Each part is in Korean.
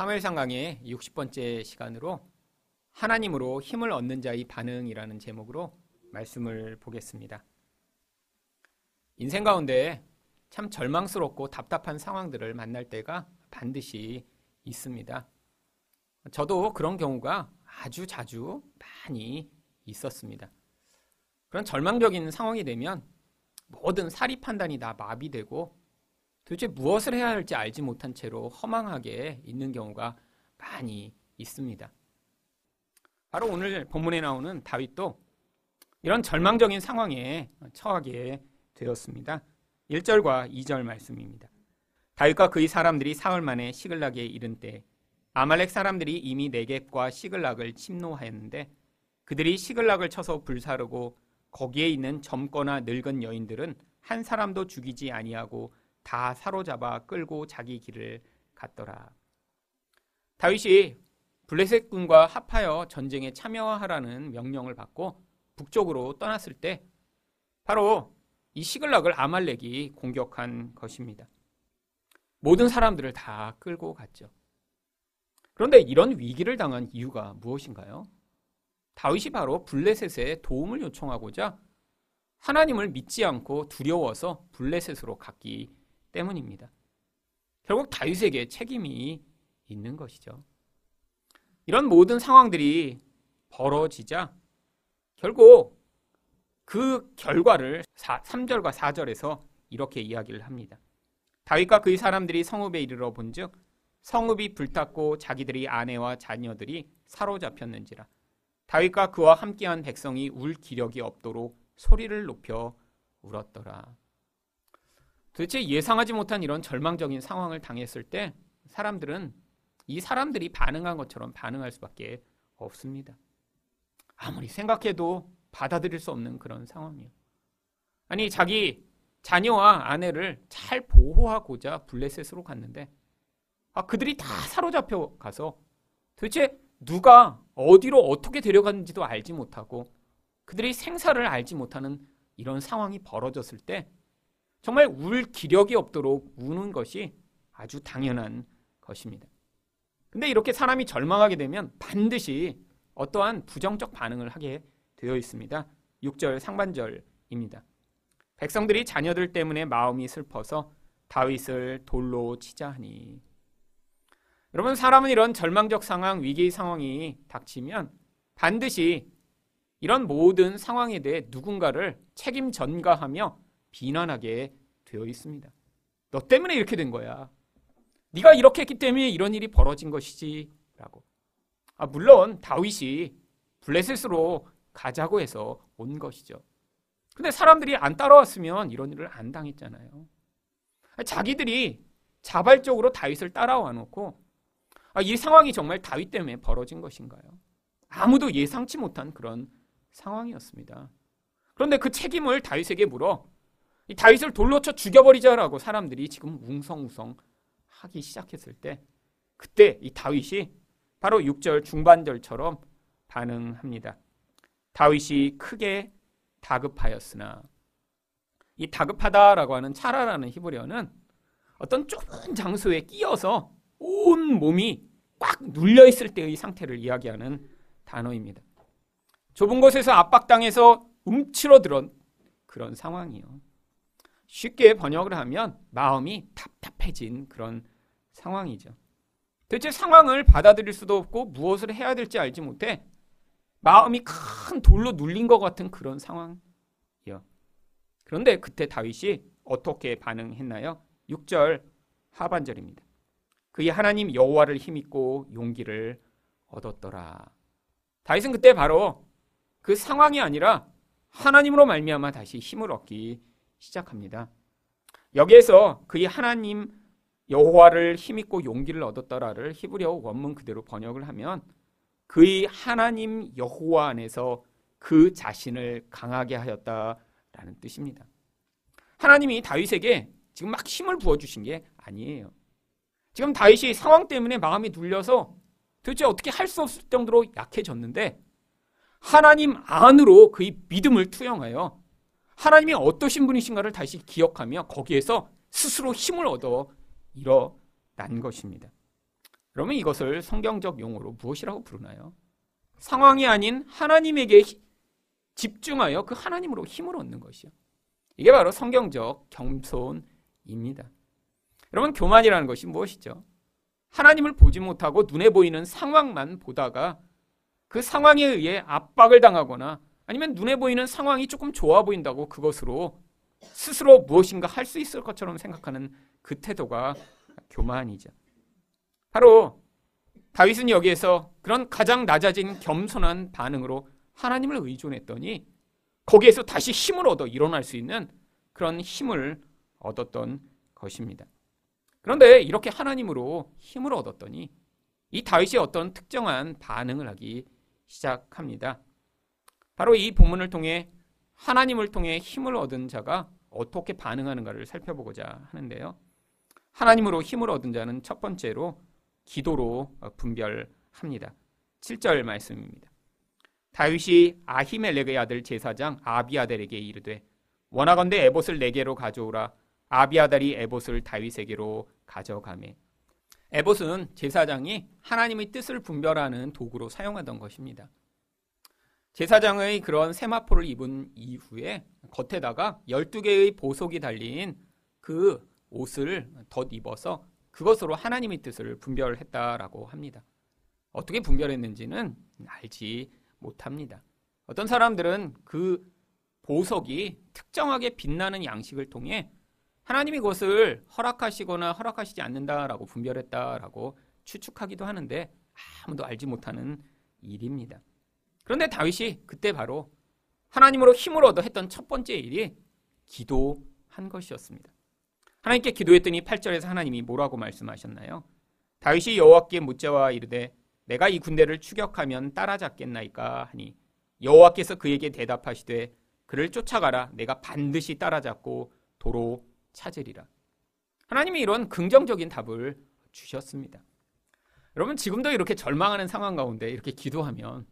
사무엘상 강의 60번째 시간으로 하나님으로 힘을 얻는 자의 반응이라는 제목으로 말씀을 보겠습니다. 인생 가운데 참 절망스럽고 답답한 상황들을 만날 때가 반드시 있습니다. 저도 그런 경우가 아주 자주 많이 있었습니다. 그런 절망적인 상황이 되면 모든 사리 판단이 다 마비되고 도대체 무엇을 해야 할지 알지 못한 채로 허망하게 있는 경우가 많이 있습니다. 바로 오늘 본문에 나오는 다윗도 이런 절망적인 상황에 처하게 되었습니다. 1절과 2절 말씀입니다. 다윗과 그의 사람들이 사흘 만에 시글락에 이른 때 아말렉 사람들이 이미 네겝과 시글락을 침노하였는데 그들이 시글락을 쳐서 불사르고 거기에 있는 젊거나 늙은 여인들은 한 사람도 죽이지 아니하고 다 사로잡아 끌고 자기 길을 갔더라. 다윗이 블레셋 군과 합하여 전쟁에 참여하라는 명령을 받고 북쪽으로 떠났을 때 바로 이 시글락을 아말렉이 공격한 것입니다. 모든 사람들을 다 끌고 갔죠. 그런데 이런 위기를 당한 이유가 무엇인가요? 다윗이 바로 블레셋에 도움을 요청하고자 하나님을 믿지 않고 두려워서 블레셋으로 갔기 때문입니다. 결국 다윗에게 책임이 있는 것이죠. 이런 모든 상황들이 벌어지자 결국 그 결과를 3절과 4절에서 이렇게 이야기를 합니다. 다윗과 그의 사람들이 성읍에 이르러 본즉 성읍이 불탔고 자기들이 아내와 자녀들이 사로잡혔는지라 다윗과 그와 함께한 백성이 울 기력이 없도록 소리를 높여 울었더라. 도대체 예상하지 못한 이런 절망적인 상황을 당했을 때 사람들은 이 사람들이 반응한 것처럼 반응할 수밖에 없습니다. 아무리 생각해도 받아들일 수 없는 그런 상황이에요. 아니 자기 자녀와 아내를 잘 보호하고자 블레셋으로 갔는데 아, 그들이 다 사로잡혀 가서 도대체 누가 어디로 어떻게 데려갔는지도 알지 못하고 그들이 생사를 알지 못하는 이런 상황이 벌어졌을 때 정말 울 기력이 없도록 우는 것이 아주 당연한 것입니다. 근데 이렇게 사람이 절망하게 되면 반드시 어떠한 부정적 반응을 하게 되어 있습니다. 6절 상반절입니다. 백성들이 자녀들 때문에 마음이 슬퍼서 다윗을 돌로 치자 하니. 여러분, 사람은 이런 절망적 상황, 위기 상황이 닥치면 반드시 이런 모든 상황에 대해 누군가를 책임 전가하며 비난하게 되어 있습니다. 너 때문에 이렇게 된 거야. 네가 이렇게 했기 때문에 이런 일이 벌어진 것이지라고. 아, 물론 다윗이 블레셋으로 가자고 해서 온 것이죠. 근데 사람들이 안 따라왔으면 이런 일을 안 당했잖아요. 자기들이 자발적으로 다윗을 따라와 놓고 아, 이 상황이 정말 다윗 때문에 벌어진 것인가요? 아무도 예상치 못한 그런 상황이었습니다. 그런데 그 책임을 다윗에게 물어 이 다윗을 돌로 쳐 죽여버리자라고 사람들이 지금 웅성웅성 하기 시작했을 때 그때 이 다윗이 바로 6절 중반절처럼 반응합니다. 다윗이 크게 다급하였으나 이 다급하다라고 하는 차라라는 히브리어는 어떤 좁은 장소에 끼어서 온 몸이 꽉 눌려 있을 때의 상태를 이야기하는 단어입니다. 좁은 곳에서 압박당해서 움츠러들은 그런 상황이요. 쉽게 번역을 하면 마음이 답답해진 그런 상황이죠. 대체 상황을 받아들일 수도 없고 무엇을 해야 될지 알지 못해 마음이 큰 돌로 눌린 것 같은 그런 상황이요. 그런데 그때 다윗이 어떻게 반응했나요? 6절 하반절입니다. 그의 하나님 여호와를 힘입고 용기를 얻었더라. 다윗은 그때 바로 그 상황이 아니라 하나님으로 말미암아 다시 힘을 얻기 시작합니다. 여기에서 그의 하나님 여호와를 힘입고 용기를 얻었더라를 히브리어 원문 그대로 번역을 하면 그의 하나님 여호와 안에서 그 자신을 강하게 하였다라는 뜻입니다. 하나님이 다윗에게 지금 막 힘을 부어 주신 게 아니에요. 지금 다윗이 상황 때문에 마음이 눌려서 도대체 어떻게 할 수 없을 정도로 약해졌는데 하나님 안으로 그의 믿음을 투영하여 하나님이 어떠신 분이신가를 다시 기억하며 거기에서 스스로 힘을 얻어 일어난 것입니다. 그러면 이것을 성경적 용어로 무엇이라고 부르나요? 상황이 아닌 하나님에게 집중하여 그 하나님으로 힘을 얻는 것이요. 이게 바로 성경적 겸손입니다. 여러분, 교만이라는 것이 무엇이죠? 하나님을 보지 못하고 눈에 보이는 상황만 보다가 그 상황에 의해 압박을 당하거나 아니면 눈에 보이는 상황이 조금 좋아 보인다고 그것으로 스스로 무엇인가 할 수 있을 것처럼 생각하는 그 태도가 교만이죠. 바로 다윗은 여기에서 그런 가장 낮아진 겸손한 반응으로 하나님을 의존했더니 거기에서 다시 힘을 얻어 일어날 수 있는 그런 힘을 얻었던 것입니다. 그런데 이렇게 하나님으로 힘을 얻었더니 이 다윗이 어떤 특정한 반응을 하기 시작합니다. 바로 이 본문을 통해 하나님을 통해 힘을 얻은 자가 어떻게 반응하는가를 살펴보고자 하는데요. 하나님으로 힘을 얻은 자는 첫 번째로 기도로 분별합니다. 7절 말씀입니다. 다윗이 아히멜렉의 아들 제사장 아비아델에게 이르되 원하건대 에봇을 네개로 가져오라 아비아달이 에봇을 다윗에게로 가져가매 에봇은 제사장이 하나님의 뜻을 분별하는 도구로 사용하던 것입니다. 제사장의 그런 세마포를 입은 이후에 겉에다가 12개의 보석이 달린 그 옷을 덧 입어서 그것으로 하나님의 뜻을 분별했다라고 합니다. 어떻게 분별했는지는 알지 못합니다. 어떤 사람들은 그 보석이 특정하게 빛나는 양식을 통해 하나님이 그것을 허락하시거나 허락하시지 않는다라고 분별했다라고 추측하기도 하는데 아무도 알지 못하는 일입니다. 그런데 다윗이 그때 바로 하나님으로 힘을 얻어 했던 첫 번째 일이 기도한 것이었습니다. 하나님께 기도했더니 8절에서 하나님이 뭐라고 말씀하셨나요? 다윗이 여호와께 묻자와 이르되 내가 이 군대를 추격하면 따라잡겠나이까 하니 여호와께서 그에게 대답하시되 그를 쫓아가라 내가 반드시 따라잡고 도로 찾으리라. 하나님이 이런 긍정적인 답을 주셨습니다. 여러분 지금도 이렇게 절망하는 상황 가운데 이렇게 기도하면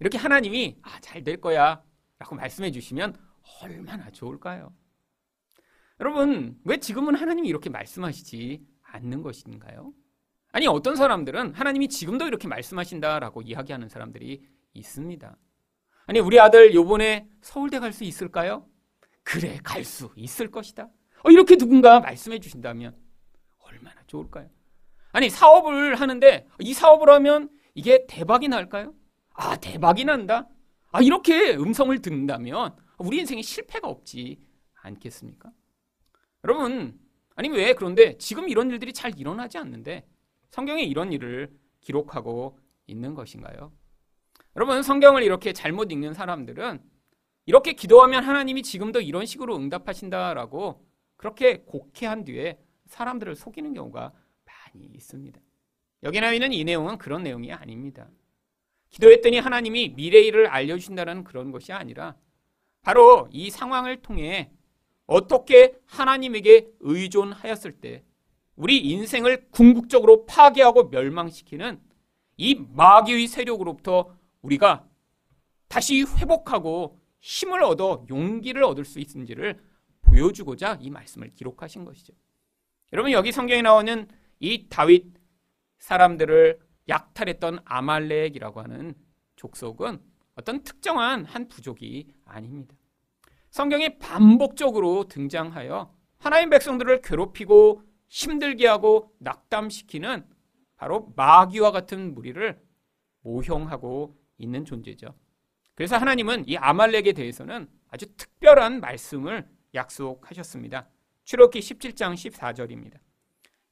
이렇게 하나님이 아, 잘 될 거야 라고 말씀해 주시면 얼마나 좋을까요? 여러분, 왜 지금은 하나님이 이렇게 말씀하시지 않는 것인가요? 아니, 어떤 사람들은 하나님이 지금도 이렇게 말씀하신다라고 이야기하는 사람들이 있습니다. 아니, 우리 아들 요번에 서울대 갈 수 있을까요? 그래, 갈 수 있을 것이다. 어, 이렇게 누군가 말씀해 주신다면 얼마나 좋을까요? 아니, 사업을 하는데 이 사업을 하면 이게 대박이 날까요? 아, 대박이 난다? 아, 이렇게 음성을 듣는다면 우리 인생에 실패가 없지 않겠습니까? 여러분, 아니 왜 그런데 지금 이런 일들이 잘 일어나지 않는데 성경에 이런 일을 기록하고 있는 것인가요? 여러분, 성경을 이렇게 잘못 읽는 사람들은 이렇게 기도하면 하나님이 지금도 이런 식으로 응답하신다라고 그렇게 곡해한 뒤에 사람들을 속이는 경우가 많이 있습니다. 여기 나와 있는 이 내용은 그런 내용이 아닙니다. 기도했더니 하나님이 미래일을 알려주신다는 그런 것이 아니라 바로 이 상황을 통해 어떻게 하나님에게 의존하였을 때 우리 인생을 궁극적으로 파괴하고 멸망시키는 이 마귀의 세력으로부터 우리가 다시 회복하고 힘을 얻어 용기를 얻을 수 있는지를 보여주고자 이 말씀을 기록하신 것이죠. 여러분 여기 성경에 나오는 이 다윗 사람들을 약탈했던 아말렉이라고 하는 족속은 어떤 특정한 한 부족이 아닙니다. 성경에 반복적으로 등장하여 하나님 백성들을 괴롭히고 힘들게 하고 낙담시키는 바로 마귀와 같은 무리를 모형하고 있는 존재죠. 그래서 하나님은 이 아말렉에 대해서는 아주 특별한 말씀을 약속하셨습니다. 출애굽기 17장 14절입니다.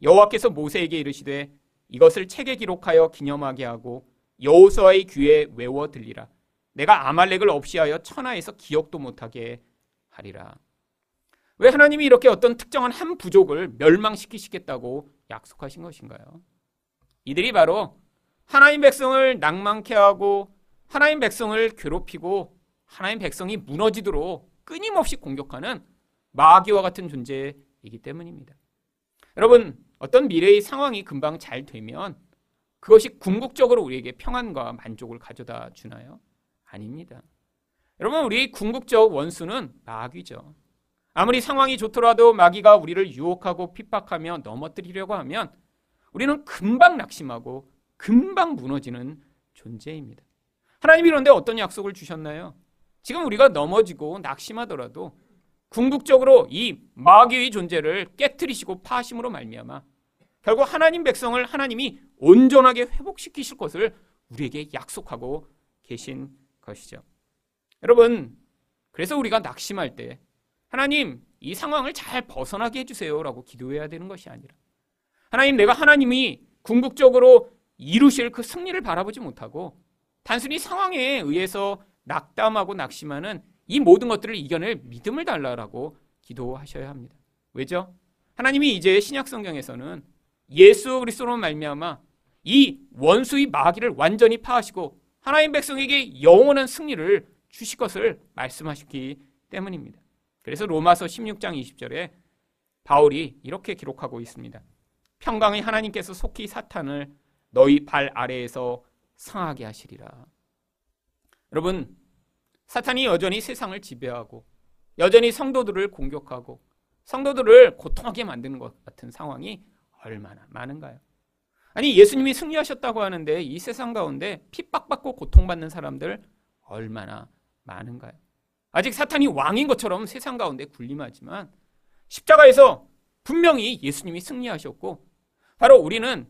여호와께서 모세에게 이르시되 이것을 책에 기록하여 기념하게 하고 여호수아의 귀에 외워 들리라. 내가 아말렉을 없이하여 천하에서 기억도 못하게 하리라. 왜 하나님이 이렇게 어떤 특정한 한 부족을 멸망시키시겠다고 약속하신 것인가요? 이들이 바로 하나님 백성을 낭만케 하고 하나님 백성을 괴롭히고 하나님 백성이 무너지도록 끊임없이 공격하는 마귀와 같은 존재이기 때문입니다. 여러분, 어떤 미래의 상황이 금방 잘 되면 그것이 궁극적으로 우리에게 평안과 만족을 가져다 주나요? 아닙니다. 여러분, 우리 궁극적 원수는 마귀죠. 아무리 상황이 좋더라도 마귀가 우리를 유혹하고 핍박하며 넘어뜨리려고 하면 우리는 금방 낙심하고 금방 무너지는 존재입니다. 하나님이 그런데 어떤 약속을 주셨나요? 지금 우리가 넘어지고 낙심하더라도 궁극적으로 이 마귀의 존재를 깨뜨리시고 파심으로 말미암아 결국 하나님 백성을 하나님이 온전하게 회복시키실 것을 우리에게 약속하고 계신 것이죠. 여러분, 그래서 우리가 낙심할 때 하나님 이 상황을 잘 벗어나게 해주세요라고 기도해야 되는 것이 아니라 하나님 내가 하나님이 궁극적으로 이루실 그 승리를 바라보지 못하고 단순히 상황에 의해서 낙담하고 낙심하는 이 모든 것들을 이겨낼 믿음을 달라라고 기도하셔야 합니다. 왜죠? 하나님이 이제 신약 성경에서는 예수 그리스도로 말미암아 이 원수의 마귀를 완전히 파하시고 하나님 백성에게 영원한 승리를 주실 것을 말씀하셨기 때문입니다. 그래서 로마서 16장 20절에 바울이 이렇게 기록하고 있습니다. 평강의 하나님께서 속히 사탄을 너희 발 아래에서 상하게 하시리라. 여러분, 사탄이 여전히 세상을 지배하고 여전히 성도들을 공격하고 성도들을 고통하게 만드는 것 같은 상황이 얼마나 많은가요? 아니, 예수님이 승리하셨다고 하는데 이 세상 가운데 핍박받고 고통받는 사람들 얼마나 많은가요? 아직 사탄이 왕인 것처럼 세상 가운데 군림하지만 십자가에서 분명히 예수님이 승리하셨고 바로 우리는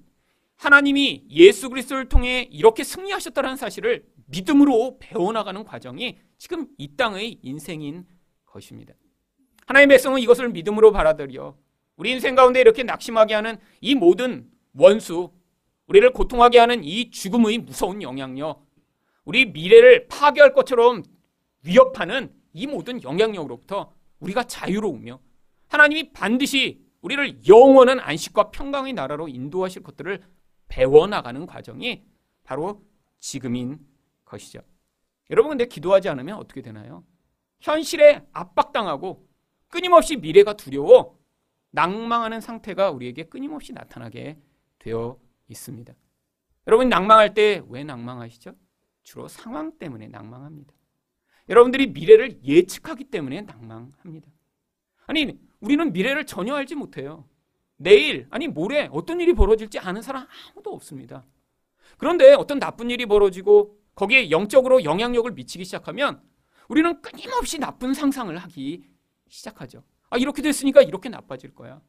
하나님이 예수 그리스도를 통해 이렇게 승리하셨다는 사실을 믿음으로 배워나가는 과정이 지금 이 땅의 인생인 것입니다. 하나님의 백성은 이것을 믿음으로 받아들여 우리 인생 가운데 이렇게 낙심하게 하는 이 모든 원수, 우리를 고통하게 하는 이 죽음의 무서운 영향력, 우리 미래를 파괴할 것처럼 위협하는 이 모든 영향력으로부터 우리가 자유로우며 하나님이 반드시 우리를 영원한 안식과 평강의 나라로 인도하실 것들을 배워나가는 과정이 바로 지금인 것이죠. 여러분 근데 기도하지 않으면 어떻게 되나요? 현실에 압박당하고 끊임없이 미래가 두려워 낭망하는 상태가 우리에게 끊임없이 나타나게 되어 있습니다. 여러분 낭망할 때 왜 낭망하시죠? 주로 상황 때문에 낭망합니다. 여러분들이 미래를 예측하기 때문에 낭망합니다. 아니 우리는 미래를 전혀 알지 못해요. 내일 아니 모레 어떤 일이 벌어질지 아는 사람 아무도 없습니다. 그런데 어떤 나쁜 일이 벌어지고 거기에 영적으로 영향력을 미치기 시작하면 우리는 끊임없이 나쁜 상상을 하기 시작하죠. 아, 이렇게 됐으니까 이렇게 나빠질 거야.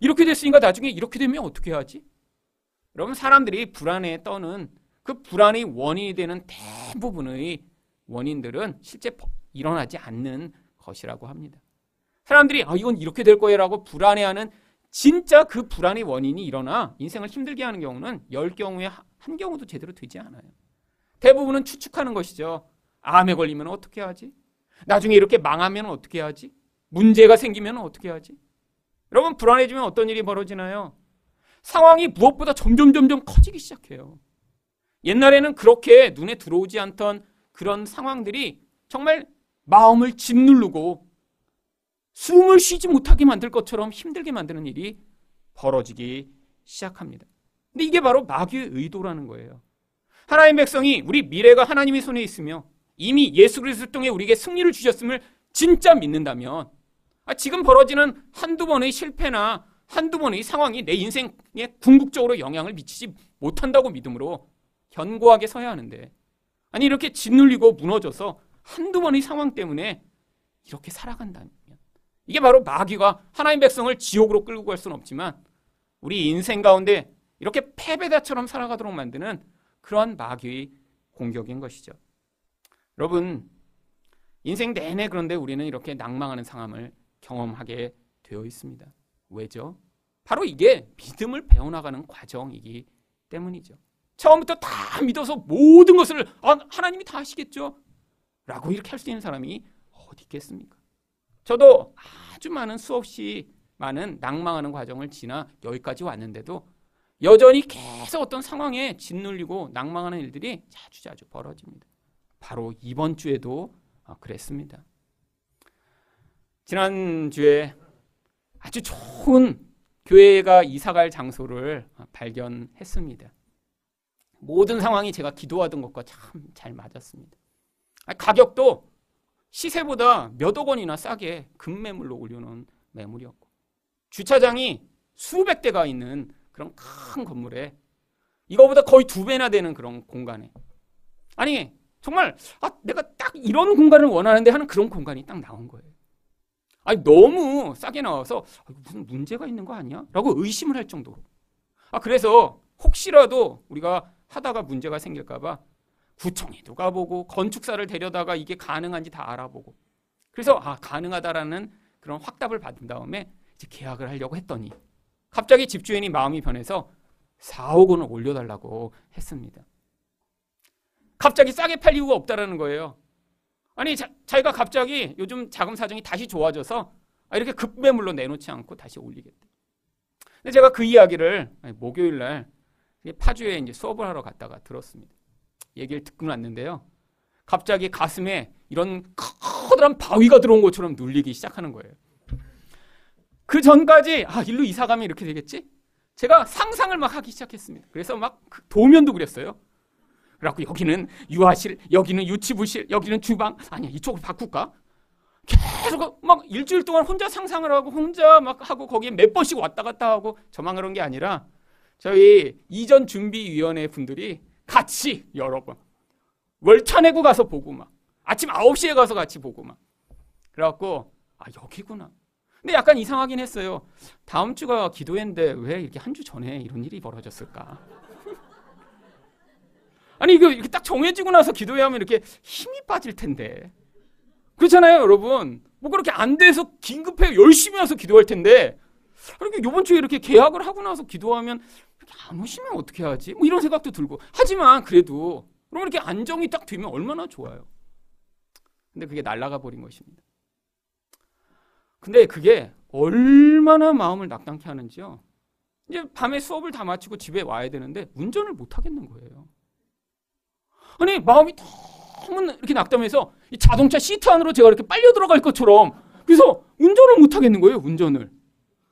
이렇게 됐으니까 나중에 이렇게 되면 어떻게 하지? 여러분, 사람들이 불안에 떠는 그 불안의 원인이 되는 대부분의 원인들은 실제 일어나지 않는 것이라고 합니다. 사람들이 아, 이건 이렇게 될 거야라고 불안해하는 진짜 그 불안의 원인이 일어나 인생을 힘들게 하는 경우는 열 경우에 한 경우도 제대로 되지 않아요. 대부분은 추측하는 것이죠. 암에 걸리면 어떻게 하지? 나중에 이렇게 망하면 어떻게 하지? 문제가 생기면 어떻게 하지? 여러분 불안해지면 어떤 일이 벌어지나요? 상황이 무엇보다 점점 점점 커지기 시작해요. 옛날에는 그렇게 눈에 들어오지 않던 그런 상황들이 정말 마음을 짓누르고 숨을 쉬지 못하게 만들 것처럼 힘들게 만드는 일이 벌어지기 시작합니다. 근데 이게 바로 마귀의 의도라는 거예요. 하나님 백성이 우리 미래가 하나님의 손에 있으며 이미 예수 그리스도를 통해 우리에게 승리를 주셨음을 진짜 믿는다면 아, 지금 벌어지는 한두 번의 실패나 한두 번의 상황이 내 인생에 궁극적으로 영향을 미치지 못한다고 믿음으로 견고하게 서야 하는데 아니 이렇게 짓눌리고 무너져서 한두 번의 상황 때문에 이렇게 살아간다면 이게 바로 마귀가 하나님 백성을 지옥으로 끌고 갈 수는 없지만 우리 인생 가운데 이렇게 패배자처럼 살아가도록 만드는 그러한 마귀의 공격인 것이죠. 여러분, 인생 내내 그런데 우리는 이렇게 낭망하는 상황을 경험하게 되어 있습니다. 왜죠? 바로 이게 믿음을 배워나가는 과정이기 때문이죠. 처음부터 다 믿어서 모든 것을 아, 하나님이 다 하시겠죠? 라고 이렇게 할 수 있는 사람이 어디 있겠습니까? 저도 아주 많은 수없이 많은 낭망하는 과정을 지나 여기까지 왔는데도 여전히 계속 어떤 상황에 짓눌리고 낭망하는 일들이 자주자주 벌어집니다. 바로 이번 주에도 어, 그랬습니다. 지난주에 아주 좋은 교회가 이사갈 장소를 발견했습니다. 모든 상황이 제가 기도하던 것과 참 잘 맞았습니다. 가격도 시세보다 몇억 원이나 싸게 급매물로 올려놓은 매물이었고 주차장이 수백 대가 있는 그런 큰 건물에 이거보다 거의 두 배나 되는 그런 공간에 아니 정말 아 내가 딱 이런 공간을 원하는데 하는 그런 공간이 딱 나온 거예요. 아니 너무 싸게 나와서 아, 무슨 문제가 있는 거 아니야? 라고 의심을 할 정도로. 아 그래서 혹시라도 우리가 하다가 문제가 생길까 봐 구청에도 가보고 건축사를 데려다가 이게 가능한지 다 알아보고 그래서 아 가능하다라는 그런 확답을 받은 다음에 이제 계약을 하려고 했더니 갑자기 집주인이 마음이 변해서 4억 원을 올려달라고 했습니다. 갑자기 싸게 팔 이유가 없다라는 거예요. 아니 자, 자기가 갑자기 요즘 자금 사정이 다시 좋아져서 아, 이렇게 급매물로 내놓지 않고 다시 올리겠대. 근데 제가 그 이야기를 목요일 날 파주에 이제 수업을 하러 갔다가 들었습니다. 얘기를 듣고 났는데요. 갑자기 가슴에 이런 커다란 바위가 들어온 것처럼 눌리기 시작하는 거예요. 그 전까지 아 일로 이사 가면 이렇게 되겠지? 제가 상상을 막 하기 시작했습니다. 그래서 막그 도면도 그렸어요. 그래갖고 여기는 유아실, 여기는 유치부실, 여기는 주방. 아니야 이쪽으로 바꿀까? 계속 막 일주일 동안 혼자 상상을 하고 혼자 막 하고 거기에 몇 번씩 왔다 갔다 하고 저만 그런 게 아니라 저희 이전 준비위원회 분들이 같이 여러 번 월차 내고 가서 보고 막 아침 9시에 가서 같이 보고 막 그래갖고 아 여기구나 근데 약간 이상하긴 했어요 다음 주가 기도회인데 왜 이렇게 한 주 전에 이런 일이 벌어졌을까 아니 이거 이렇게 딱 정해지고 나서 기도회 하면 이렇게 힘이 빠질 텐데 그렇잖아요 여러분 뭐 그렇게 안 돼서 긴급해 열심히 와서 기도할 텐데 이렇게 이번 주에 이렇게 계약을 하고 나서 기도하면 이렇게 안 오시면 어떻게 하지? 뭐 이런 생각도 들고 하지만 그래도 그러면 이렇게 안정이 딱 되면 얼마나 좋아요. 근데 그게 날아가 버린 것입니다. 근데 그게 얼마나 마음을 낙담케 하는지요. 이제 밤에 수업을 다 마치고 집에 와야 되는데 운전을 못 하겠는 거예요. 아니 마음이 너무 이렇게 낙담해서 이 자동차 시트 안으로 제가 이렇게 빨려 들어갈 것처럼 그래서 운전을 못 하겠는 거예요. 운전을.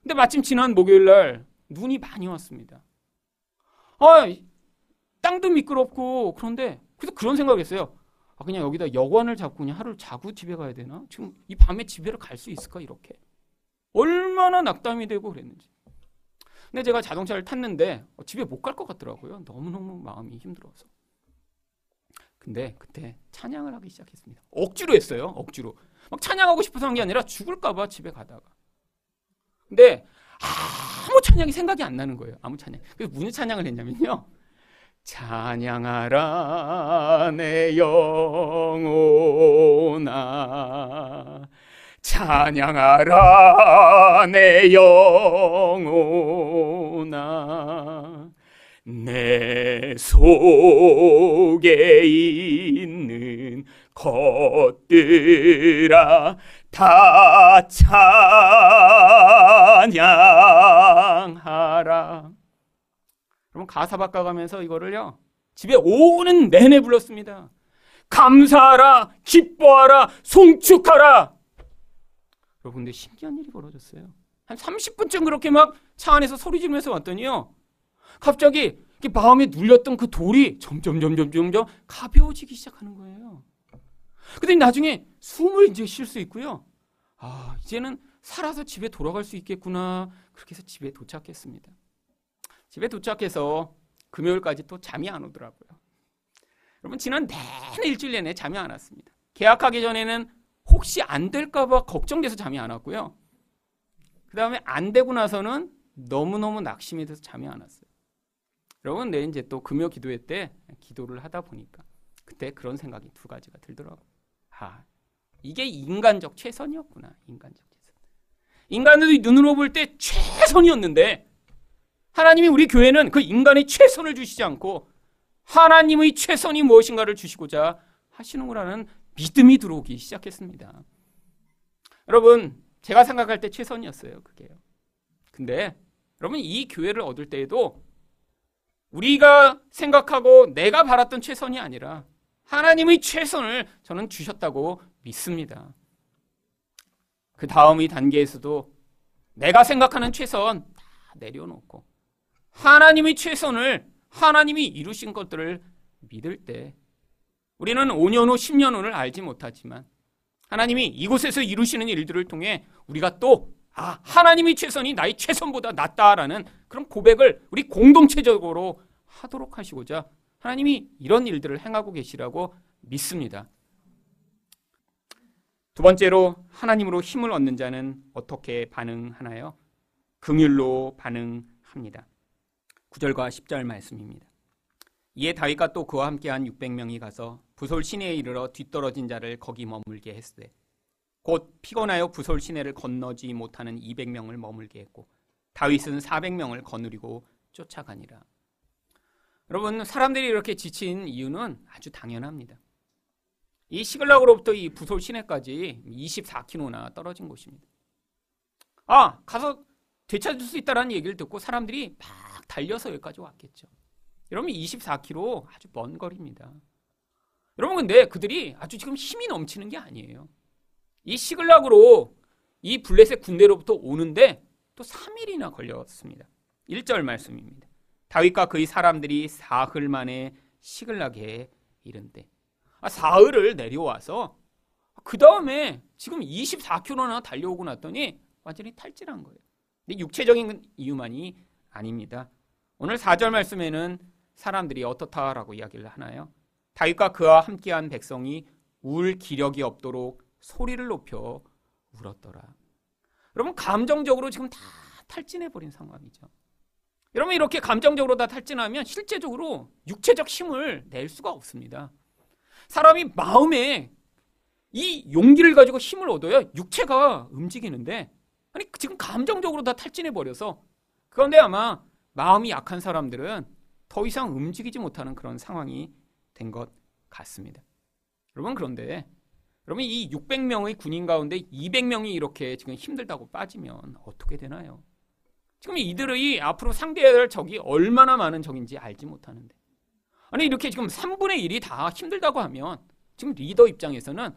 근데 마침 지난 목요일 날 눈이 많이 왔습니다. 아, 땅도 미끄럽고 그런데 그래서 그런 생각을 했어요. 아, 그냥 여기다 여관을 잡고 그냥 하루를 자고 집에 가야 되나? 지금 이 밤에 집에를 갈 수 있을까 이렇게. 얼마나 낙담이 되고 그랬는지. 근데 제가 자동차를 탔는데 어, 집에 못 갈 것 같더라고요. 너무너무 마음이 힘들어서. 근데 그때 찬양을 하기 시작했습니다. 억지로 했어요. 억지로. 막 찬양하고 싶어서 한 게 아니라 죽을까봐 집에 가다가. 근데 아무 찬양이 생각이 안 나는 거예요. 아무 찬양. 그래서 무슨 찬양을 했냐면요. 찬양하라 내 영혼아 찬양하라 내 영혼아 내 속에 있는 것들아 다 찬양하라. 그러면 가사 바꿔가면서 이거를요 집에 오는 내내 불렀습니다. 감사하라, 기뻐하라, 송축하라. 여러분, 근데 신기한 일이 벌어졌어요. 한 30분쯤 그렇게 막 차 안에서 소리 지르면서 왔더니요. 갑자기 마음에 눌렸던 그 돌이 점점, 점점, 점점 가벼워지기 시작하는 거예요. 근데 나중에 숨을 이제 쉴 수 있고요. 아, 이제는 살아서 집에 돌아갈 수 있겠구나. 그렇게 해서 집에 도착했습니다. 집에 도착해서 금요일까지 또 잠이 안 오더라고요. 여러분, 지난 내내 일주일 내내 잠이 안 왔습니다. 계약하기 전에는 혹시 안 될까봐 걱정돼서 잠이 안 왔고요. 그 다음에 안 되고 나서는 너무너무 낙심이 돼서 잠이 안 왔어요. 여러분, 내 이제 또 금요 기도회 때 기도를 하다 보니까 그때 그런 생각이 두 가지가 들더라고요. 아, 이게 인간적 최선이었구나. 인간적 최선. 인간들이 눈으로 볼 때 최선이었는데 하나님이 우리 교회는 그 인간의 최선을 주시지 않고 하나님의 최선이 무엇인가를 주시고자 하시는구라는 믿음이 들어오기 시작했습니다. 여러분, 제가 생각할 때 최선이었어요. 그게요. 근데 여러분 이 교회를 얻을 때에도 우리가 생각하고 내가 바랐던 최선이 아니라 하나님의 최선을 저는 주셨다고 믿습니다. 그 다음의 단계에서도 내가 생각하는 최선 다 내려놓고 하나님의 최선을 하나님이 이루신 것들을 믿을 때 우리는 5년 후, 10년 후를 알지 못하지만 하나님이 이곳에서 이루시는 일들을 통해 우리가 또 아, 하나님의 최선이 나의 최선보다 낫다라는 그런 고백을 우리 공동체적으로 하도록 하시고자 하나님이 이런 일들을 행하고 계시라고 믿습니다. 두 번째로 하나님으로 힘을 얻는 자는 어떻게 반응하나요? 긍휼로 반응합니다. 9절과 10절 말씀입니다. 이에 다윗과 또 그와 함께한 600명이 가서 부솔 시내에 이르러 뒤떨어진 자를 거기 머물게 했으되 곧 피곤하여 부솔 시내를 건너지 못하는 200명을 머물게 했고 다윗은 400명을 거느리고 쫓아가니라. 여러분 사람들이 이렇게 지친 이유는 아주 당연합니다. 이 시글락으로부터 이 부솔 시내까지 24km나 떨어진 곳입니다. 아 가서 되찾을 수 있다라는 얘기를 듣고 사람들이 막 달려서 여기까지 왔겠죠. 여러분 24km 아주 먼 거리입니다. 여러분 근데 그들이 아주 지금 힘이 넘치는 게 아니에요. 이 시글락으로 이 블레셋 군대로부터 오는데 또 3일이나 걸렸습니다. 1절 말씀입니다. 다윗과 그의 사람들이 사흘 만에 시글락에 이른데 아, 사흘을 내려와서 그 다음에 지금 24km나 달려오고 났더니 완전히 탈진한 거예요. 근데 육체적인 이유만이 아닙니다. 오늘 4절 말씀에는 사람들이 어떻다라고 이야기를 하나요? 다윗과 그와 함께한 백성이 울 기력이 없도록 소리를 높여 울었더라. 여러분 감정적으로 지금 다 탈진해 버린 상황이죠. 여러분 이렇게 감정적으로 다 탈진하면 실제적으로 육체적 힘을 낼 수가 없습니다. 사람이 마음에 이 용기를 가지고 힘을 얻어야 육체가 움직이는데 아니 지금 감정적으로 다 탈진해 버려서 그런데 아마 마음이 약한 사람들은 더 이상 움직이지 못하는 그런 상황이 된 것 같습니다. 여러분 그런데 여러분 이 600명의 군인 가운데 200명이 이렇게 지금 힘들다고 빠지면 어떻게 되나요? 지금 이들의 앞으로 상대해야 할 적이 얼마나 많은 적인지 알지 못하는데 아니 이렇게 지금 3분의 1이 다 힘들다고 하면 지금 리더 입장에서는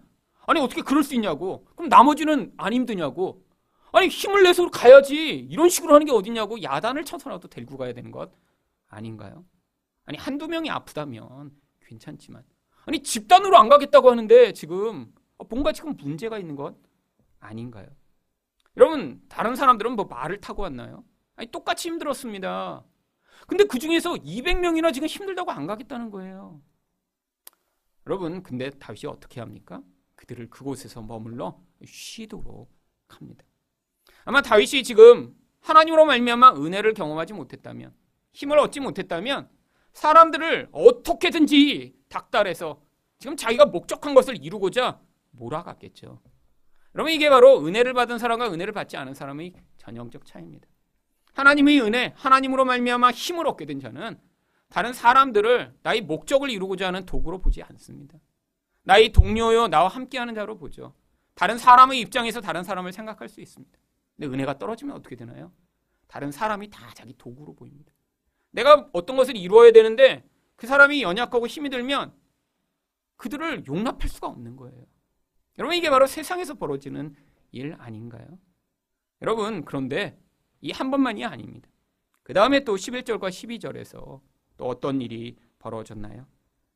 아니 어떻게 그럴 수 있냐고 그럼 나머지는 안 힘드냐고 아니 힘을 내서 가야지 이런 식으로 하는 게 어딨냐고 야단을 쳐서라도 데리고 가야 되는 것 아닌가요? 아니 한두 명이 아프다면 괜찮지만 아니 집단으로 안 가겠다고 하는데 지금 뭔가 지금 문제가 있는 것 아닌가요? 여러분 다른 사람들은 뭐 말을 타고 왔나요? 아니 똑같이 힘들었습니다. 근데 그 중에서 200명이나 지금 힘들다고 안 가겠다는 거예요. 여러분 근데 다윗이 어떻게 합니까? 그들을 그곳에서 머물러 쉬도록 합니다. 아마 다윗이 지금 하나님으로 말미암아 은혜를 경험하지 못했다면 힘을 얻지 못했다면 사람들을 어떻게든지 닥달해서 지금 자기가 목적한 것을 이루고자 몰아갔겠죠. 여러분 이게 바로 은혜를 받은 사람과 은혜를 받지 않은 사람의 전형적 차이입니다. 하나님의 은혜, 하나님으로 말미암아 힘을 얻게 된 자는 다른 사람들을 나의 목적을 이루고자 하는 도구로 보지 않습니다. 나의 동료요, 나와 함께하는 자로 보죠. 다른 사람의 입장에서 다른 사람을 생각할 수 있습니다. 근데 은혜가 떨어지면 어떻게 되나요? 다른 사람이 다 자기 도구로 보입니다. 내가 어떤 것을 이루어야 되는데 그 사람이 연약하고 힘이 들면 그들을 용납할 수가 없는 거예요. 여러분 이게 바로 세상에서 벌어지는 일 아닌가요? 여러분 그런데 이 한 번만이 아닙니다. 그 다음에 또 11절과 12절에서 또 어떤 일이 벌어졌나요?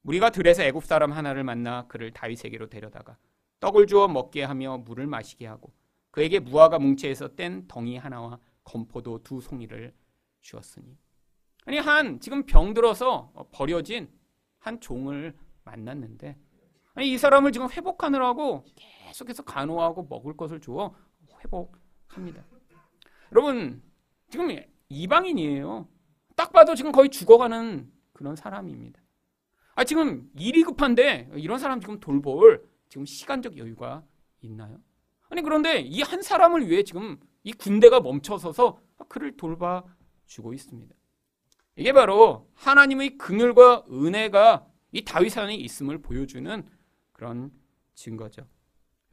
우리가 들에서 애굽 사람 하나를 만나 그를 다윗에게로 데려다가 떡을 주어 먹게 하며 물을 마시게 하고 그에게 무화과 뭉치에서 뗀 덩이 하나와 건포도 두 송이를 주었으니 아니 한 지금 병들어서 버려진 한 종을 만났는데 아니 이 사람을 지금 회복하느라고 계속해서 간호하고 먹을 것을 주어 회복합니다. 여러분 지금 이방인이에요. 딱 봐도 지금 거의 죽어가는 그런 사람입니다. 아 지금 일이 급한데 이런 사람 지금 돌볼 지금 시간적 여유가 있나요? 아니 그런데 이 한 사람을 위해 지금 이 군대가 멈춰서서 그를 돌봐주고 있습니다. 이게 바로 하나님의 긍휼과 은혜가 이 다윗 안에 있음을 보여주는 그런 증거죠.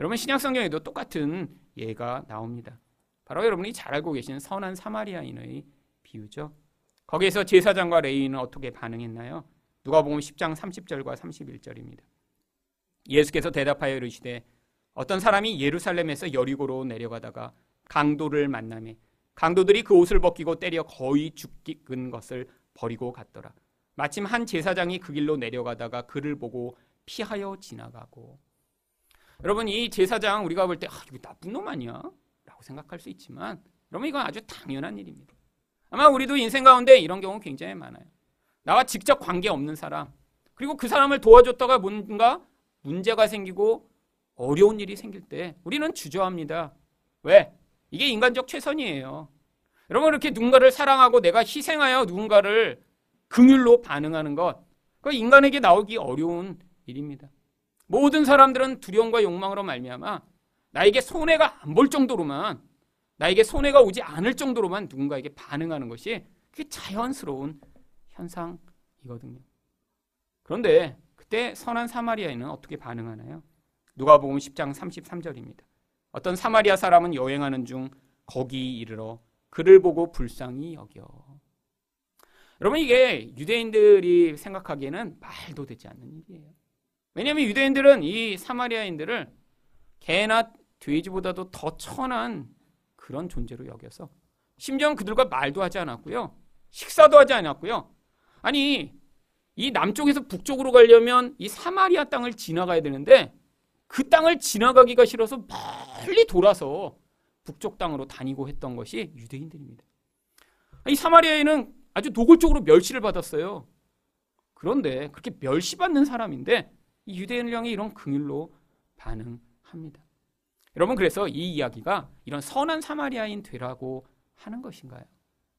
여러분 신약 성경에도 똑같은 예가 나옵니다. 바로 여러분이 잘 알고 계신 선한 사마리아인의 비유죠. 거기에서 제사장과 레위인은 어떻게 반응했나요? 누가복음 10장 30절과 31절입니다. 예수께서 대답하여 이르시되 어떤 사람이 예루살렘에서 여리고로 내려가다가 강도를 만남에 강도들이 그 옷을 벗기고 때려 거의 죽기근 것을 버리고 갔더라. 마침 한 제사장이 그 길로 내려가다가 그를 보고 피하여 지나가고. 여러분 이 제사장 우리가 볼 때 아, 이거 나쁜 놈 아니야? 라고 생각할 수 있지만 여러분 이건 아주 당연한 일입니다. 아마 우리도 인생 가운데 이런 경우 굉장히 많아요. 나와 직접 관계 없는 사람, 그리고 그 사람을 도와줬다가 뭔가 문제가 생기고 어려운 일이 생길 때 우리는 주저합니다. 왜? 이게 인간적 최선이에요. 여러분 이렇게 누군가를 사랑하고 내가 희생하여 누군가를 긍휼로 반응하는 것, 그 인간에게 나오기 어려운 일입니다. 모든 사람들은 두려움과 욕망으로 말미암아 나에게 손해가 안 볼 정도로만 나에게 손해가 오지 않을 정도로만 누군가에게 반응하는 것이 그게 자연스러운 현상이거든요. 그런데 그때 선한 사마리아인은 어떻게 반응하나요? 누가복음 10장 33절입니다. 어떤 사마리아 사람은 여행하는 중 거기 이르러 그를 보고 불쌍히 여겨. 여러분 이게 유대인들이 생각하기에는 말도 되지 않는 일이에요. 왜냐하면 유대인들은 이 사마리아인들을 개나 돼지보다도 더 천한 그런 존재로 여겨서 심지어 그들과 말도 하지 않았고요. 식사도 하지 않았고요. 아니 이 남쪽에서 북쪽으로 가려면 이 사마리아 땅을 지나가야 되는데 그 땅을 지나가기가 싫어서 멀리 돌아서 북쪽 땅으로 다니고 했던 것이 유대인들입니다. 이 사마리아에는 아주 노골적으로 멸시를 받았어요. 그런데 그렇게 멸시받는 사람인데 이 유대인을 향해 이런 긍휼로 반응합니다. 여러분 그래서 이 이야기가 이런 선한 사마리아인 되라고 하는 것인가요?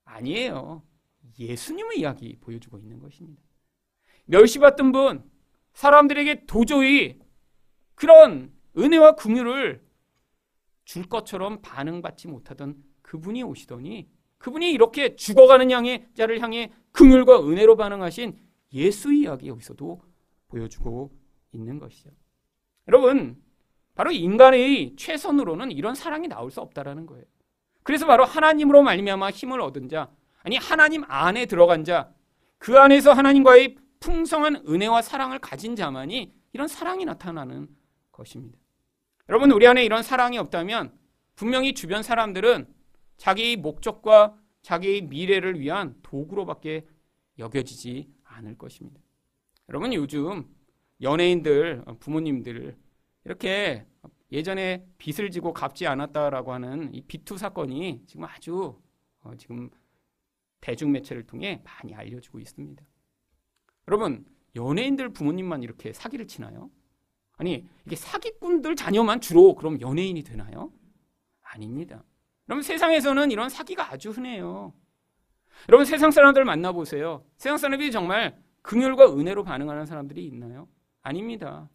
아니에요. 예수님의 이야기 보여주고 있는 것입니다. 멸시받던 분, 사람들에게 도저히 그런 은혜와 긍휼을 줄 것처럼 반응받지 못하던 그분이 오시더니 그분이 이렇게 죽어가는 양의 자를 향해 긍휼과 은혜로 반응하신 예수 이야기 여기서도 보여주고 있는 것이죠. 여러분, 바로 인간의 최선으로는 이런 사랑이 나올 수 없다라는 거예요. 그래서 바로 하나님으로 말미암아 힘을 얻은 자, 아니 하나님 안에 들어간 자, 그 안에서 하나님과의 풍성한 은혜와 사랑을 가진 자만이 이런 사랑이 나타나는 것입니다. 여러분, 우리 안에 이런 사랑이 없다면 분명히 주변 사람들은 자기 목적과 자기 미래를 위한 도구로밖에 여겨지지 않을 것입니다. 여러분, 요즘 연예인들, 부모님들 이렇게 예전에 빚을 지고 갚지 않았다라고 하는 이 비투 사건이 지금 아주 어, 지금 대중매체를 통해 많이 알려지고 있습니다. 여러분, 연예인들 부모님만 이렇게 사기를 치나요? 아니, 이게 사기꾼들 자녀만 주로 그럼 연예인이 되나요? 아닙니다. 여러분, 세상에서는 이런 사기가 아주 흔해요. 여러분, 세상 사람들 만나보세요. 세상 사람들이 정말 긍휼과 은혜로 반응하는 사람들이 있나요? 아닙니다.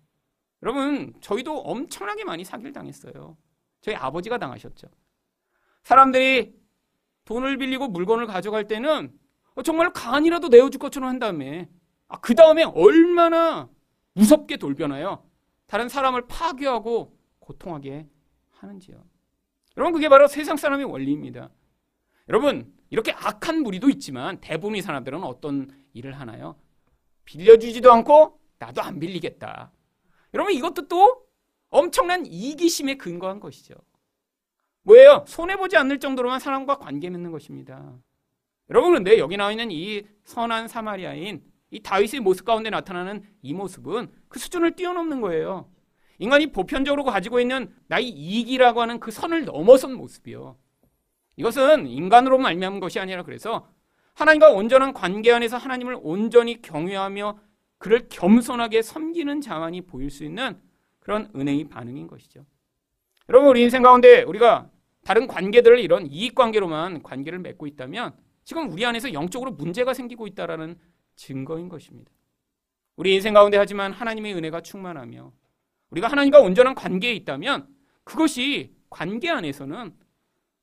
여러분, 저희도 엄청나게 많이 사기를 당했어요. 저희 아버지가 당하셨죠. 사람들이 돈을 빌리고 물건을 가져갈 때는 정말 간이라도 내어줄 것처럼 한 다음에 아, 그 다음에 얼마나 무섭게 돌변하여 다른 사람을 파괴하고 고통하게 하는지요. 여러분, 그게 바로 세상 사람의 원리입니다. 여러분, 이렇게 악한 무리도 있지만 대부분의 사람들은 어떤 일을 하나요? 빌려주지도 않고 나도 안 빌리겠다. 여러분, 이것도 또 엄청난 이기심에 근거한 것이죠. 뭐예요? 손해보지 않을 정도로만 사람과 관계 맺는 것입니다. 여러분, 그런데 여기 나와 있는 이 선한 사마리아인 이 다윗의 모습 가운데 나타나는 이 모습은 그 수준을 뛰어넘는 거예요. 인간이 보편적으로 가지고 있는 나의 이익이라고 하는 그 선을 넘어선 모습이요. 이것은 인간으로 말미암은 것이 아니라 그래서 하나님과 온전한 관계 안에서 하나님을 온전히 경외하며 그를 겸손하게 섬기는 자만이 보일 수 있는 그런 은혜의 반응인 것이죠. 여러분 우리 인생 가운데 우리가 다른 관계들을 이런 이익 관계로만 관계를 맺고 있다면 지금 우리 안에서 영적으로 문제가 생기고 있다라는 증거인 것입니다. 우리 인생 가운데 하지만 하나님의 은혜가 충만하며 우리가 하나님과 온전한 관계에 있다면 그것이 관계 안에서는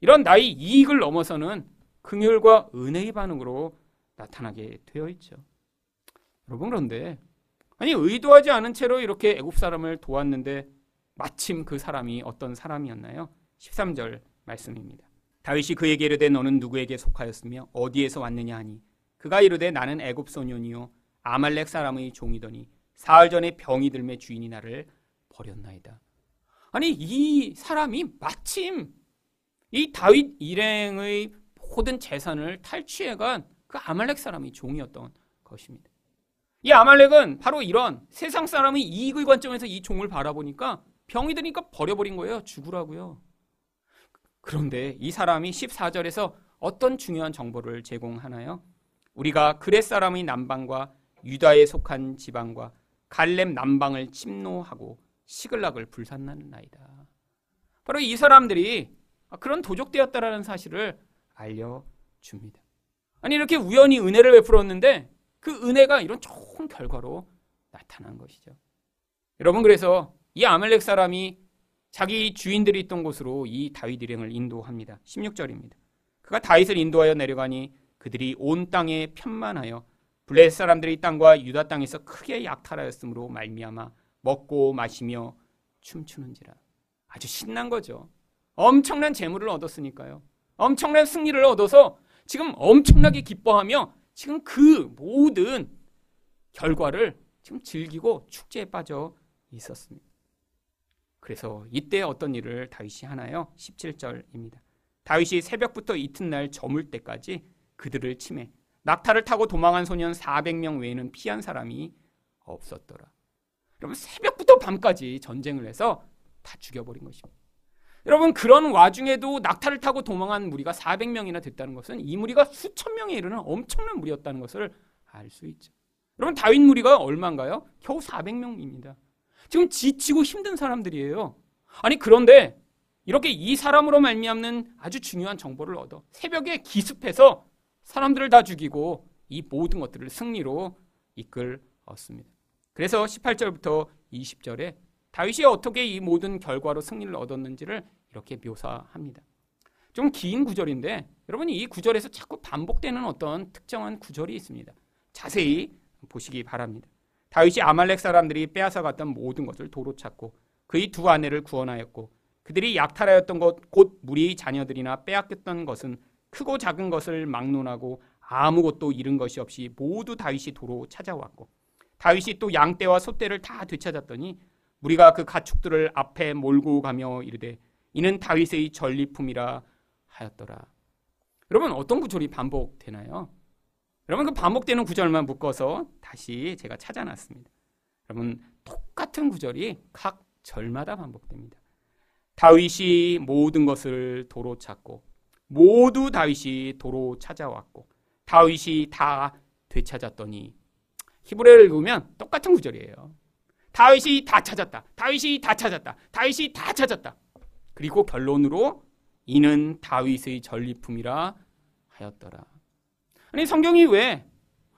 이런 나의 이익을 넘어서는 긍휼과 은혜의 반응으로 나타나게 되어 있죠. 여러분 그런데 아니 의도하지 않은 채로 이렇게 애굽 사람을 도왔는데 마침 그 사람이 어떤 사람이었나요? 13절 말씀입니다. 다윗이 그에게 이르되 너는 누구에게 속하였으며 어디에서 왔느냐 하니 그가 이르되 나는 애굽 소년이요 아말렉 사람의 종이더니 사흘 전에 병이 들매 주인이 나를 버렸나이다. 아니 이 사람이 마침 이 다윗 일행의 모든 재산을 탈취해간 그 아말렉 사람이 종이었던 것입니다. 이 아말렉은 바로 이런 세상 사람의 이익의 관점에서 이 종을 바라보니까 병이 드니까 버려버린 거예요. 죽으라고요. 그런데 이 사람이 14절에서 어떤 중요한 정보를 제공하나요? 우리가 그렛 사람의 남방과 유다에 속한 지방과 갈렙 남방을 침노하고 시글락을 불산나는 나이다. 바로 이 사람들이 그런 도적되었다라는 사실을 알려줍니다. 아니 이렇게 우연히 은혜를 베풀었는데 그 은혜가 이런 좋은 결과로 나타난 것이죠. 여러분 그래서 이 아멜렉 사람이 자기 주인들이 있던 곳으로 이 다윗 일행을 인도합니다. 16절입니다. 그가 다윗을 인도하여 내려가니 그들이 온 땅에 편만하여 블레셋 사람들이 땅과 유다 땅에서 크게 약탈하였으므로 말미암아 먹고 마시며 춤추는지라. 아주 신난 거죠. 엄청난 재물을 얻었으니까요. 엄청난 승리를 얻어서 지금 엄청나게 기뻐하며 지금 그 모든 결과를 지금 즐기고 축제에 빠져 있었습니다. 그래서 이때 어떤 일을 다윗이 하나요? 17절입니다. 다윗이 새벽부터 이튿날 저물 때까지 그들을 침해 낙타를 타고 도망한 소년 400명 외에는 피한 사람이 없었더라. 여러분 새벽부터 밤까지 전쟁을 해서 다 죽여버린 것입니다. 여러분 그런 와중에도 낙타를 타고 도망한 무리가 400명이나 됐다는 것은 이 무리가 수천 명에 이르는 엄청난 무리였다는 것을 알 수 있죠. 여러분 다윗 무리가 얼마인가요? 겨우 400명입니다. 지금 지치고 힘든 사람들이에요. 아니 그런데 이렇게 이 사람으로 말미암는 아주 중요한 정보를 얻어 새벽에 기습해서 사람들을 다 죽이고 이 모든 것들을 승리로 이끌었습니다. 그래서 18절부터 20절에 다윗이 어떻게 이 모든 결과로 승리를 얻었는지를 이렇게 묘사합니다. 좀 긴 구절인데 여러분이 이 구절에서 자꾸 반복되는 어떤 특정한 구절이 있습니다. 자세히 보시기 바랍니다. 다윗이 아말렉 사람들이 빼앗아 갔던 모든 것을 도로 찾고 그의 두 아내를 구원하였고 그들이 약탈하였던 것 곧 무리의 자녀들이나 빼앗겼던 것은 크고 작은 것을 막론하고 아무것도 잃은 것이 없이 모두 다윗이 도로 찾아왔고 다윗이 또 양떼와 소떼를 다 되찾았더니 무리가 그 가축들을 앞에 몰고 가며 이르되 이는 다윗의 전리품이라 하였더라. 여러분 어떤 구절이 반복되나요? 여러분 그 반복되는 구절만 묶어서 다시 제가 찾아놨습니다. 여러분 똑같은 구절이 각 절마다 반복됩니다. 다윗이 모든 것을 도로 찾고 모두 다윗이 도로 찾아왔고 다윗이 다 되찾았더니 히브리를 읽으면 똑같은 구절이에요. 다윗이 다 찾았다. 다윗이 다 찾았다. 다윗이 다 찾았다. 그리고 결론으로 이는 다윗의 전리품이라 하였더라. 아니 성경이 왜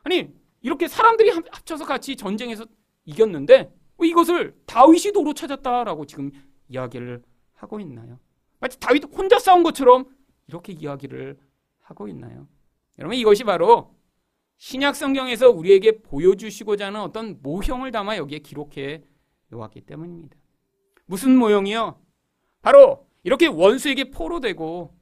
아니 이렇게 사람들이 합쳐서 같이 전쟁에서 이겼는데 이것을 다윗이 도로 찾았다라고 지금 이야기를 하고 있나요? 마치 다윗 혼자 싸운 것처럼 이렇게 이야기를 하고 있나요? 여러분 이것이 바로 신약 성경에서 우리에게 보여주시고자 하는 어떤 모형을 담아 여기에 기록해 놓았기 때문입니다. 무슨 모형이요? 바로 이렇게 원수에게 포로되고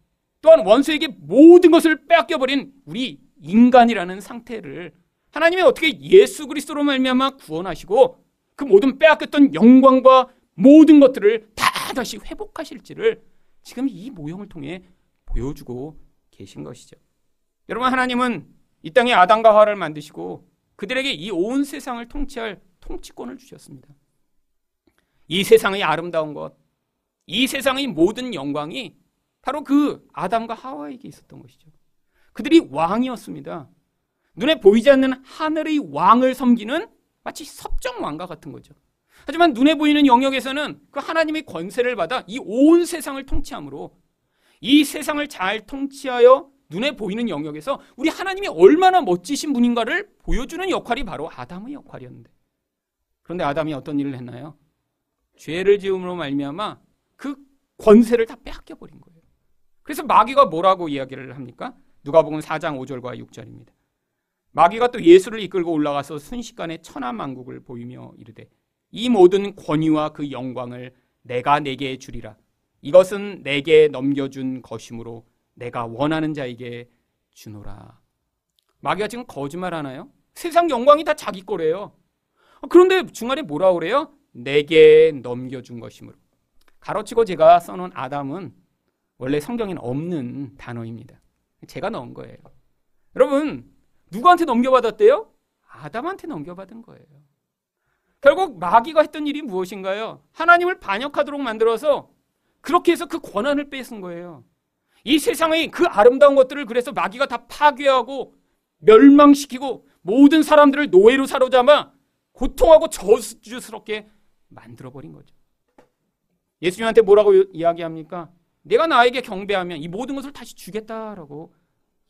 또한 원수에게 모든 것을 빼앗겨버린 우리 인간이라는 상태를 하나님이 어떻게 예수 그리스도로 말미암아 구원하시고 그 모든 빼앗겼던 영광과 모든 것들을 다 다시 회복하실지를 지금 이 모형을 통해 보여주고 계신 것이죠. 여러분 하나님은 이 땅에 아담과 하와를 만드시고 그들에게 이 온 세상을 통치할 통치권을 주셨습니다. 이 세상의 아름다운 것, 이 세상의 모든 영광이 바로 그 아담과 하와에게 있었던 것이죠. 그들이 왕이었습니다. 눈에 보이지 않는 하늘의 왕을 섬기는 마치 섭정 왕과 같은 거죠. 하지만 눈에 보이는 영역에서는 그 하나님의 권세를 받아 이 온 세상을 통치함으로 이 세상을 잘 통치하여 눈에 보이는 영역에서 우리 하나님이 얼마나 멋지신 분인가를 보여주는 역할이 바로 아담의 역할이었는데 그런데 아담이 어떤 일을 했나요? 죄를 지음으로 말미암아 그 권세를 다 빼앗겨 버린 거예요. 그래서 마귀가 뭐라고 이야기를 합니까? 누가복음 4장 5절과 6절입니다. 마귀가 또 예수를 이끌고 올라가서 순식간에 천하만국을 보이며 이르되 이 모든 권위와 그 영광을 내가 내게 주리라. 이것은 내게 넘겨준 것이므로 내가 원하는 자에게 주노라. 마귀가 지금 거짓말 하나요? 세상 영광이 다 자기 거래요. 그런데 중간에 뭐라 그래요? 내게 넘겨준 것이므로. 가로치고 제가 써놓은 아담은 원래 성경에는 없는 단어입니다. 제가 넣은 거예요. 여러분, 누구한테 넘겨받았대요? 아담한테 넘겨받은 거예요. 결국 마귀가 했던 일이 무엇인가요? 하나님을 반역하도록 만들어서 그렇게 해서 그 권한을 뺏은 거예요. 이 세상의 그 아름다운 것들을 그래서 마귀가 다 파괴하고 멸망시키고 모든 사람들을 노예로 사로잡아 고통하고 저주스럽게 만들어버린 거죠. 예수님한테 뭐라고 이야기합니까? 내가 나에게 경배하면 이 모든 것을 다시 주겠다라고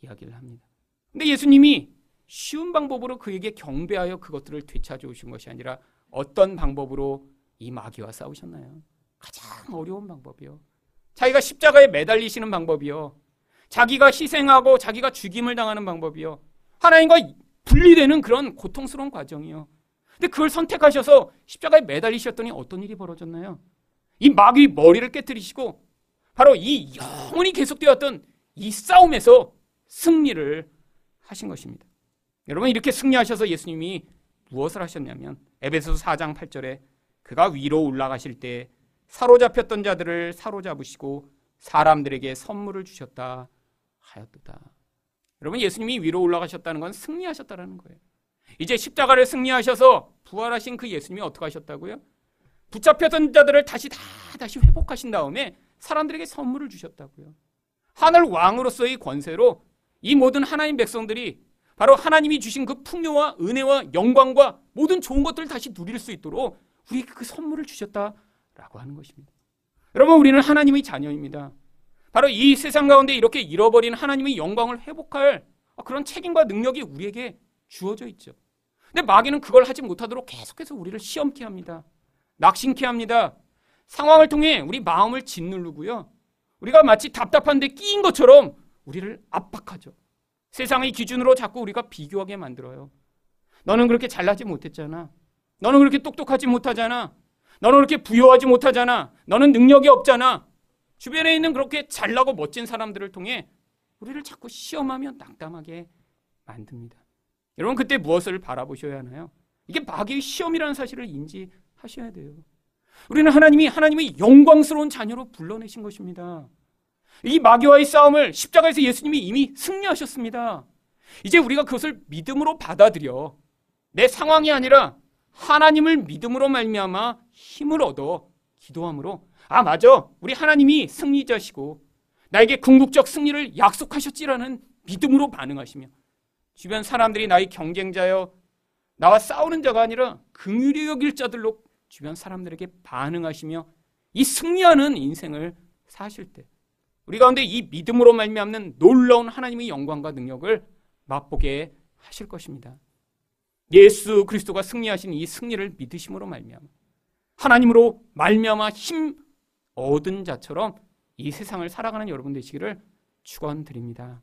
이야기를 합니다. 근데 예수님이 쉬운 방법으로 그에게 경배하여 그것들을 되찾아 오신 것이 아니라 어떤 방법으로 이 마귀와 싸우셨나요? 가장 어려운 방법이요. 자기가 십자가에 매달리시는 방법이요. 자기가 희생하고 자기가 죽임을 당하는 방법이요. 하나님과 분리되는 그런 고통스러운 과정이요. 근데 그걸 선택하셔서 십자가에 매달리셨더니 어떤 일이 벌어졌나요? 이 마귀 머리를 깨뜨리시고 바로 이 영원히 계속되었던 이 싸움에서 승리를 하신 것입니다. 여러분 이렇게 승리하셔서 예수님이 무엇을 하셨냐면 에베소서 4장 8절에 그가 위로 올라가실 때 사로잡혔던 자들을 사로잡으시고 사람들에게 선물을 주셨다 하였도다. 여러분 예수님이 위로 올라가셨다는 건 승리하셨다는 거예요. 이제 십자가를 승리하셔서 부활하신 그 예수님이 어떻게 하셨다고요? 붙잡혔던 자들을 다시 다 다시 회복하신 다음에 사람들에게 선물을 주셨다고요. 하늘 왕으로서의 권세로 이 모든 하나님 백성들이 바로 하나님이 주신 그 풍요와 은혜와 영광과 모든 좋은 것들을 다시 누릴 수 있도록 우리에게 그 선물을 주셨다 라고 하는 것입니다. 여러분 우리는 하나님의 자녀입니다. 바로 이 세상 가운데 이렇게 잃어버린 하나님의 영광을 회복할 그런 책임과 능력이 우리에게 주어져 있죠. 근데 마귀는 그걸 하지 못하도록 계속해서 우리를 시험케 합니다. 낙심케 합니다. 상황을 통해 우리 마음을 짓누르고요. 우리가 마치 답답한데 끼인 것처럼 우리를 압박하죠. 세상의 기준으로 자꾸 우리가 비교하게 만들어요. 너는 그렇게 잘나지 못했잖아. 너는 그렇게 똑똑하지 못하잖아. 너는 그렇게 부여하지 못하잖아. 너는 능력이 없잖아. 주변에 있는 그렇게 잘나고 멋진 사람들을 통해 우리를 자꾸 시험하며 낙담하게 만듭니다. 여러분 그때 무엇을 바라보셔야 하나요? 이게 마귀의 시험이라는 사실을 인지하셔야 돼요. 우리는 하나님이 하나님의 영광스러운 자녀로 불러내신 것입니다. 이 마귀와의 싸움을 십자가에서 예수님이 이미 승리하셨습니다. 이제 우리가 그것을 믿음으로 받아들여 내 상황이 아니라 하나님을 믿음으로 말미암아 힘을 얻어 기도함으로 아 맞아 우리 하나님이 승리자시고 나에게 궁극적 승리를 약속하셨지라는 믿음으로 반응하시며 주변 사람들이 나의 경쟁자여 나와 싸우는 자가 아니라 긍휼히 여길 자들로 주변 사람들에게 반응하시며 이 승리하는 인생을 사실 때 우리 가운데 이 믿음으로 말미암는 놀라운 하나님의 영광과 능력을 맛보게 하실 것입니다. 예수 그리스도가 승리하신 이 승리를 믿으심으로 말미암아 하나님으로 말미암아 힘 얻은 자처럼 이 세상을 살아가는 여러분 되시기를 축원드립니다.